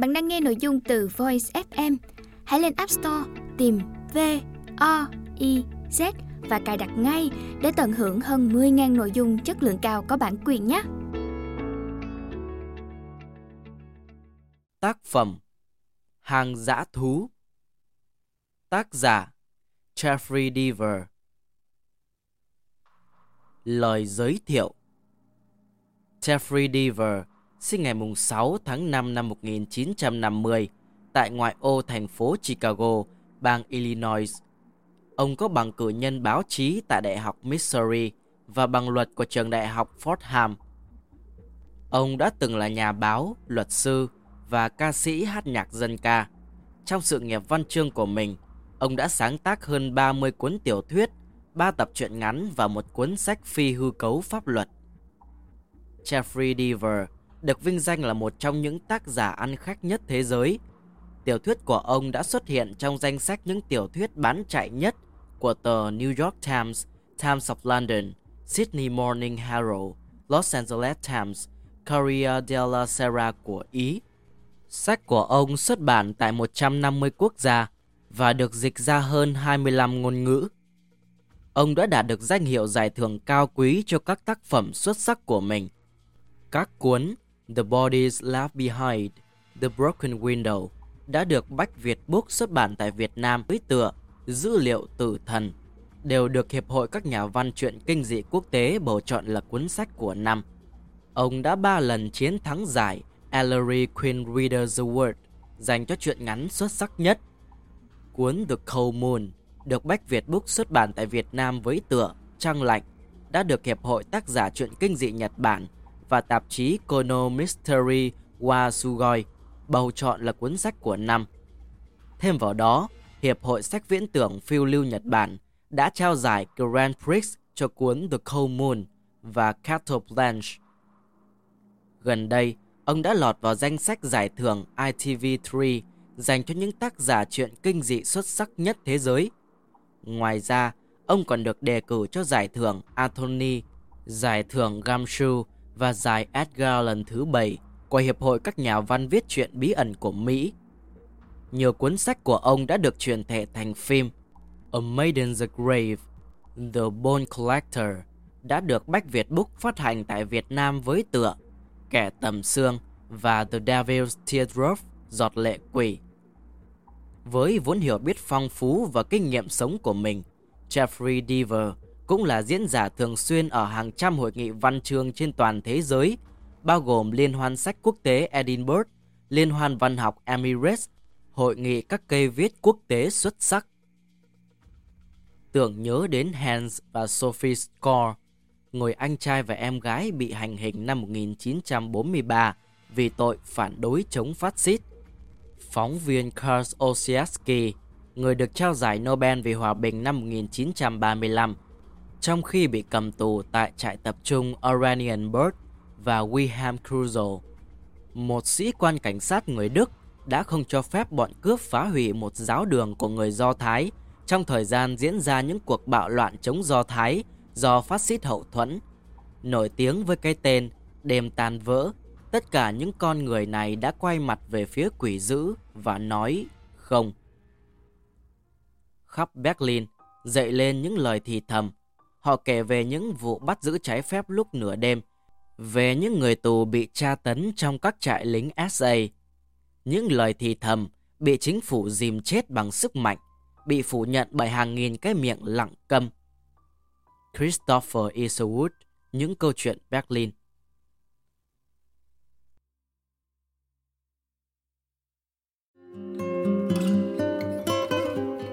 Bạn đang nghe nội dung từ Voice FM. Hãy lên App Store, tìm V O I Z và cài đặt ngay để tận hưởng hơn 10.000 nội dung chất lượng cao có bản quyền nhé. Tác phẩm Hàng dã thú Tác giả Jeffrey Deaver Lời giới thiệu Jeffrey Deaver sinh ngày 6 tháng 5 năm 1950 tại ngoại ô thành phố Chicago, bang Illinois. Ông có bằng cử nhân báo chí tại Đại học Missouri và bằng luật của trường đại học Fordham. Ông đã từng là nhà báo, luật sư và ca sĩ hát nhạc dân ca. Trong sự nghiệp văn chương của mình, ông đã sáng tác hơn 30 cuốn tiểu thuyết, 3 tập truyện ngắn và một cuốn sách phi hư cấu pháp luật. Jeffrey Deaver được vinh danh là một trong những tác giả ăn khách nhất thế giới. Tiểu thuyết của ông đã xuất hiện trong danh sách những tiểu thuyết bán chạy nhất của tờ New York Times, Times of London, Sydney Morning Herald, Los Angeles Times, Corriere della Sera của Ý. Sách của ông xuất bản tại 150 quốc gia và được dịch ra hơn 25 ngôn ngữ. Ông đã đạt được danh hiệu giải thưởng cao quý cho các tác phẩm xuất sắc của mình. Các cuốn The Bodies Left Behind, The Broken Window đã được Bách Việt Book xuất bản tại Việt Nam với tựa Dữ liệu tử thần đều được Hiệp hội các nhà văn truyện kinh dị quốc tế bầu chọn là cuốn sách của năm. Ông đã ba lần chiến thắng giải Ellery Queen Reader's Award dành cho truyện ngắn xuất sắc nhất. Cuốn The Cold Moon được Bách Việt Book xuất bản tại Việt Nam với tựa Trăng Lạnh đã được Hiệp hội tác giả truyện kinh dị Nhật Bản và tạp chí Kono Mystery wa Sugoi bầu chọn là cuốn sách của năm. Thêm vào đó, Hiệp hội sách viễn tưởng phiêu lưu Nhật Bản đã trao giải Grand Prix cho cuốn The Cold Moon và Cattle Blanche. Gần đây, ông đã lọt vào danh sách giải thưởng ITV3 dành cho những tác giả truyện kinh dị xuất sắc nhất thế giới. Ngoài ra, ông còn được đề cử cho giải thưởng Anthony, giải thưởng Gamshu và giải Edgar lần thứ 7 của Hiệp hội các nhà văn viết truyện bí ẩn của Mỹ. Nhiều cuốn sách của ông đã được truyền thể thành phim A Maiden's Grave, The Bone Collector đã được Bách Việt Book phát hành tại Việt Nam với tựa Kẻ tầm xương và The Devil's Teardrop, Giọt lệ quỷ. Với vốn hiểu biết phong phú và kinh nghiệm sống của mình, Jeffrey Deaver cũng là diễn giả thường xuyên ở hàng trăm hội nghị văn chương trên toàn thế giới, bao gồm Liên hoan sách quốc tế Edinburgh, Liên hoan văn học Emirates, Hội nghị các cây viết quốc tế xuất sắc. Tưởng nhớ đến Hans và Sophie Score, người anh trai và em gái bị hành hình năm 1943 vì tội phản đối chống phát xít. Phóng viên Karl Osiaski, người được trao giải Nobel vì hòa bình năm 1935, trong khi bị cầm tù tại trại tập trung Oranienburg và Wilhelm Kruse. Một sĩ quan cảnh sát người Đức đã không cho phép bọn cướp phá hủy một giáo đường của người Do Thái trong thời gian diễn ra những cuộc bạo loạn chống Do Thái do phát xít hậu thuẫn. Nổi tiếng với cái tên đêm tan vỡ, tất cả những con người này đã quay mặt về phía quỷ dữ và nói không. Khắp Berlin dậy lên những lời thì thầm Họ kể về những vụ bắt giữ trái phép lúc nửa đêm, về những người tù bị tra tấn trong các trại lính SA. Những lời thì thầm bị chính phủ dìm chết bằng sức mạnh, bị phủ nhận bởi hàng nghìn cái miệng lặng câm. Christopher e. Isherwood, Những câu chuyện Berlin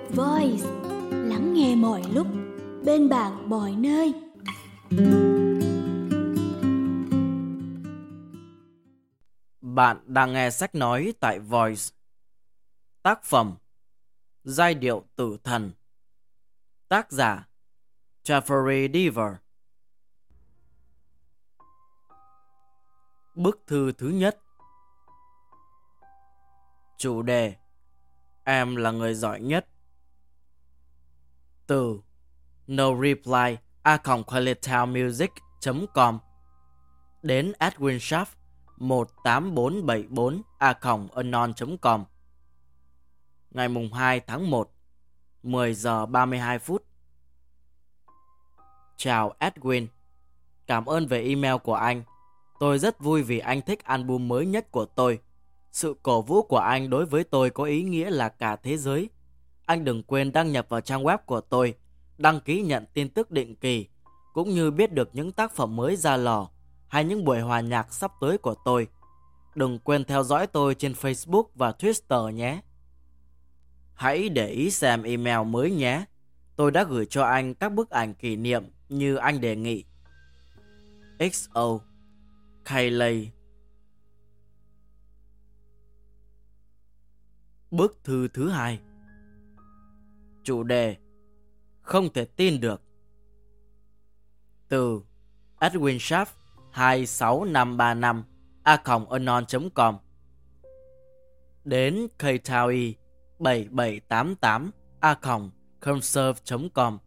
Voice lắng nghe mọi lúc bên bạn mọi nơi. Bạn đang nghe sách nói tại Voice. Tác phẩm Giai điệu tử thần. Tác giả Jeffrey Deaver. Bức thư thứ nhất. Chủ đề Em là người giỏi nhất. Từ no reply. A com. Đến Edwin Schaff 18474 a anon.com Ngày mùng 2 tháng 1 10 giờ 32 phút. Chào Edwin Cảm ơn về email của anh. Tôi rất vui vì anh thích album mới nhất của tôi. Sự cổ vũ của anh đối với tôi có ý nghĩa là cả thế giới. Anh đừng quên đăng nhập vào trang web của tôi. Đăng ký nhận tin tức định kỳ, Cũng như biết được những tác phẩm mới ra lò hay những buổi hòa nhạc sắp tới của tôi. Đừng quên theo dõi tôi trên Facebook và Twitter nhé. Hãy để ý xem email mới nhé. Tôi đã gửi cho anh các bức ảnh kỷ niệm như anh đề nghị. XO Kayleigh Bức thư thứ hai Chủ đề không thể tin được. Từ Edwin Schaff 26535 a anon.com đến ktowie 7788 a conserve.com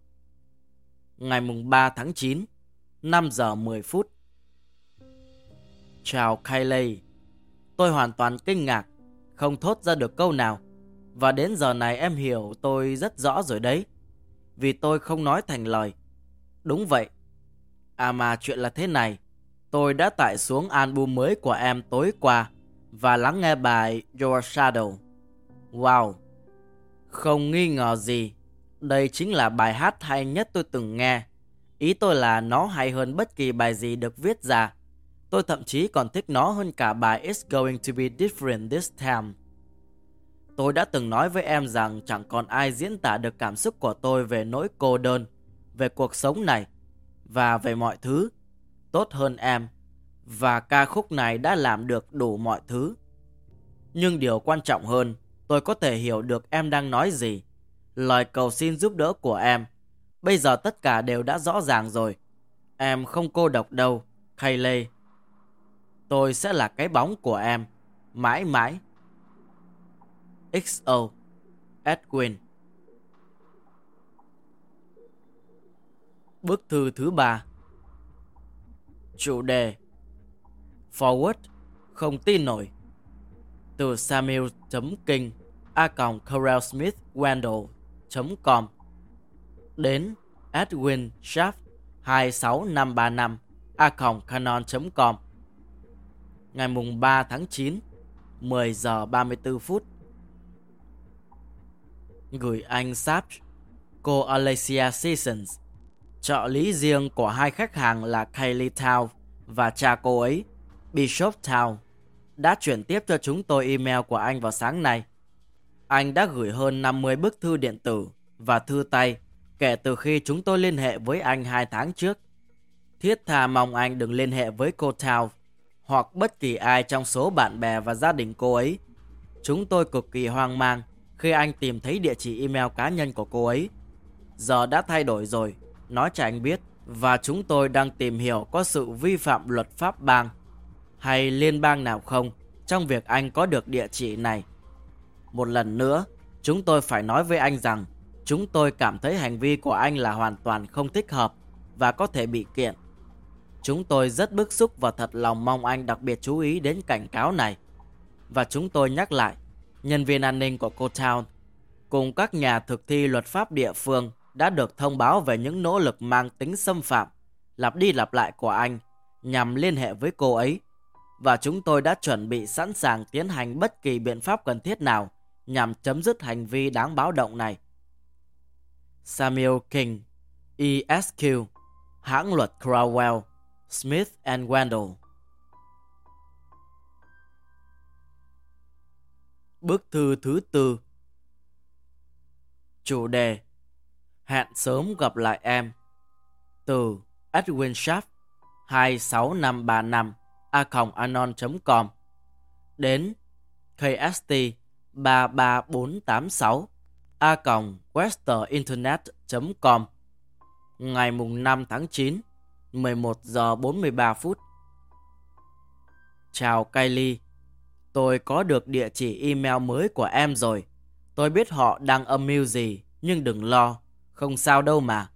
ngày mùng 3 tháng 9 5 giờ 10 phút. Chào Kylie. Tôi hoàn toàn kinh ngạc, Không thốt ra được câu nào. Và đến giờ này em hiểu tôi rất rõ rồi đấy. Vì tôi không nói thành lời Đúng vậy À mà chuyện là thế này Tôi đã tải xuống album mới của em tối qua và lắng nghe bài Your Shadow. Wow! Không nghi ngờ gì, đây chính là bài hát hay nhất tôi từng nghe. Ý tôi là nó hay hơn bất kỳ bài gì được viết ra. Tôi thậm chí còn thích nó hơn cả bài It's Going to be Different This Time. Tôi đã từng nói với em rằng chẳng còn ai diễn tả được cảm xúc của tôi về nỗi cô đơn, về cuộc sống này và về mọi thứ tốt hơn em và ca khúc này đã làm được đủ mọi thứ. Nhưng điều quan trọng hơn, tôi có thể hiểu được em đang nói gì. Lời cầu xin giúp đỡ của em. Bây giờ tất cả đều đã rõ ràng rồi. Em không cô độc đâu, Kayleigh. Tôi sẽ là cái bóng của em, mãi mãi. XO Edwin. Bức thư thứ ba. Chủ đề. Forward, Không tin nổi. Từ samuel.king a corelsmithwendell.com Đến Edwin Schaff 26535 a canon.com Ngày mùng 3 tháng 9 10 giờ 34 phút. Gửi anh Sap Cô Alicia Seasons Trợ lý riêng của hai khách hàng là Kaylee Town và cha cô ấy, Bishop Town, đã chuyển tiếp cho chúng tôi email của anh vào sáng nay. Anh đã gửi hơn 50 bức thư điện tử và thư tay kể từ khi chúng tôi liên hệ với anh hai tháng trước. Thiết tha mong anh đừng liên hệ với cô Town hoặc bất kỳ ai trong số bạn bè và gia đình cô ấy. Chúng tôi cực kỳ hoang mang khi anh tìm thấy địa chỉ email cá nhân của cô ấy. Giờ đã thay đổi rồi nói cho anh biết và chúng tôi đang tìm hiểu có sự vi phạm luật pháp bang hay liên bang nào không trong việc anh có được địa chỉ này. Một lần nữa, chúng tôi phải nói với anh rằng chúng tôi cảm thấy hành vi của anh là hoàn toàn không thích hợp và có thể bị kiện. Chúng tôi rất bức xúc và thật lòng mong anh đặc biệt chú ý đến cảnh cáo này. Và chúng tôi nhắc lại, nhân viên an ninh của cô Town cùng các nhà thực thi luật pháp địa phương đã được thông báo về những nỗ lực mang tính xâm phạm, lặp đi lặp lại của anh nhằm liên hệ với cô ấy. Và chúng tôi đã chuẩn bị sẵn sàng tiến hành bất kỳ biện pháp cần thiết nào nhằm chấm dứt hành vi đáng báo động này. Samuel King, ESQ, hãng luật Crowell, Smith and Wendell. Bức thư thứ tư. Chủ đề. Hẹn sớm gặp lại em. Từ Edwin Schaff 26535 a anon.com đến KST 33486 a westerinternet.com ngày mùng 5 tháng 9 11 giờ 43 phút. Chào Kylie. Tôi có được địa chỉ email mới của em rồi Tôi biết họ đang âm mưu gì Nhưng đừng lo không sao đâu mà.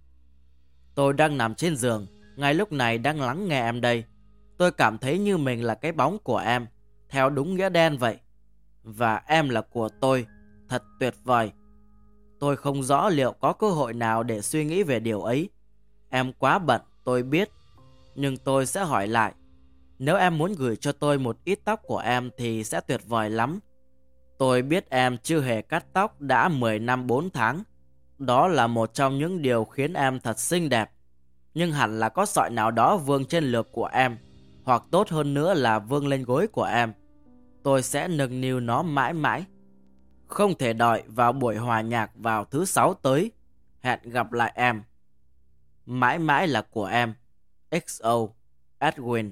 Tôi đang nằm trên giường, ngay lúc này đang lắng nghe em đây. Tôi cảm thấy như mình là cái bóng của em, theo đúng nghĩa đen vậy. Và em là của tôi, thật tuyệt vời. Tôi không rõ liệu có cơ hội nào để suy nghĩ về điều ấy. Em quá bận, tôi biết. Nhưng tôi sẽ hỏi lại. Nếu em muốn gửi cho tôi một ít tóc của em thì sẽ tuyệt vời lắm. Tôi biết em chưa hề cắt tóc đã 10 năm 4 tháng. Đó là một trong những điều khiến em thật xinh đẹp. Nhưng hẳn là có sợi nào đó vương trên lược của em. Hoặc tốt hơn nữa là vương lên gối của em. Tôi sẽ nâng niu nó mãi mãi. Không thể đợi vào buổi hòa nhạc vào thứ sáu tới. Hẹn gặp lại em. Mãi mãi là của em. XO Edwin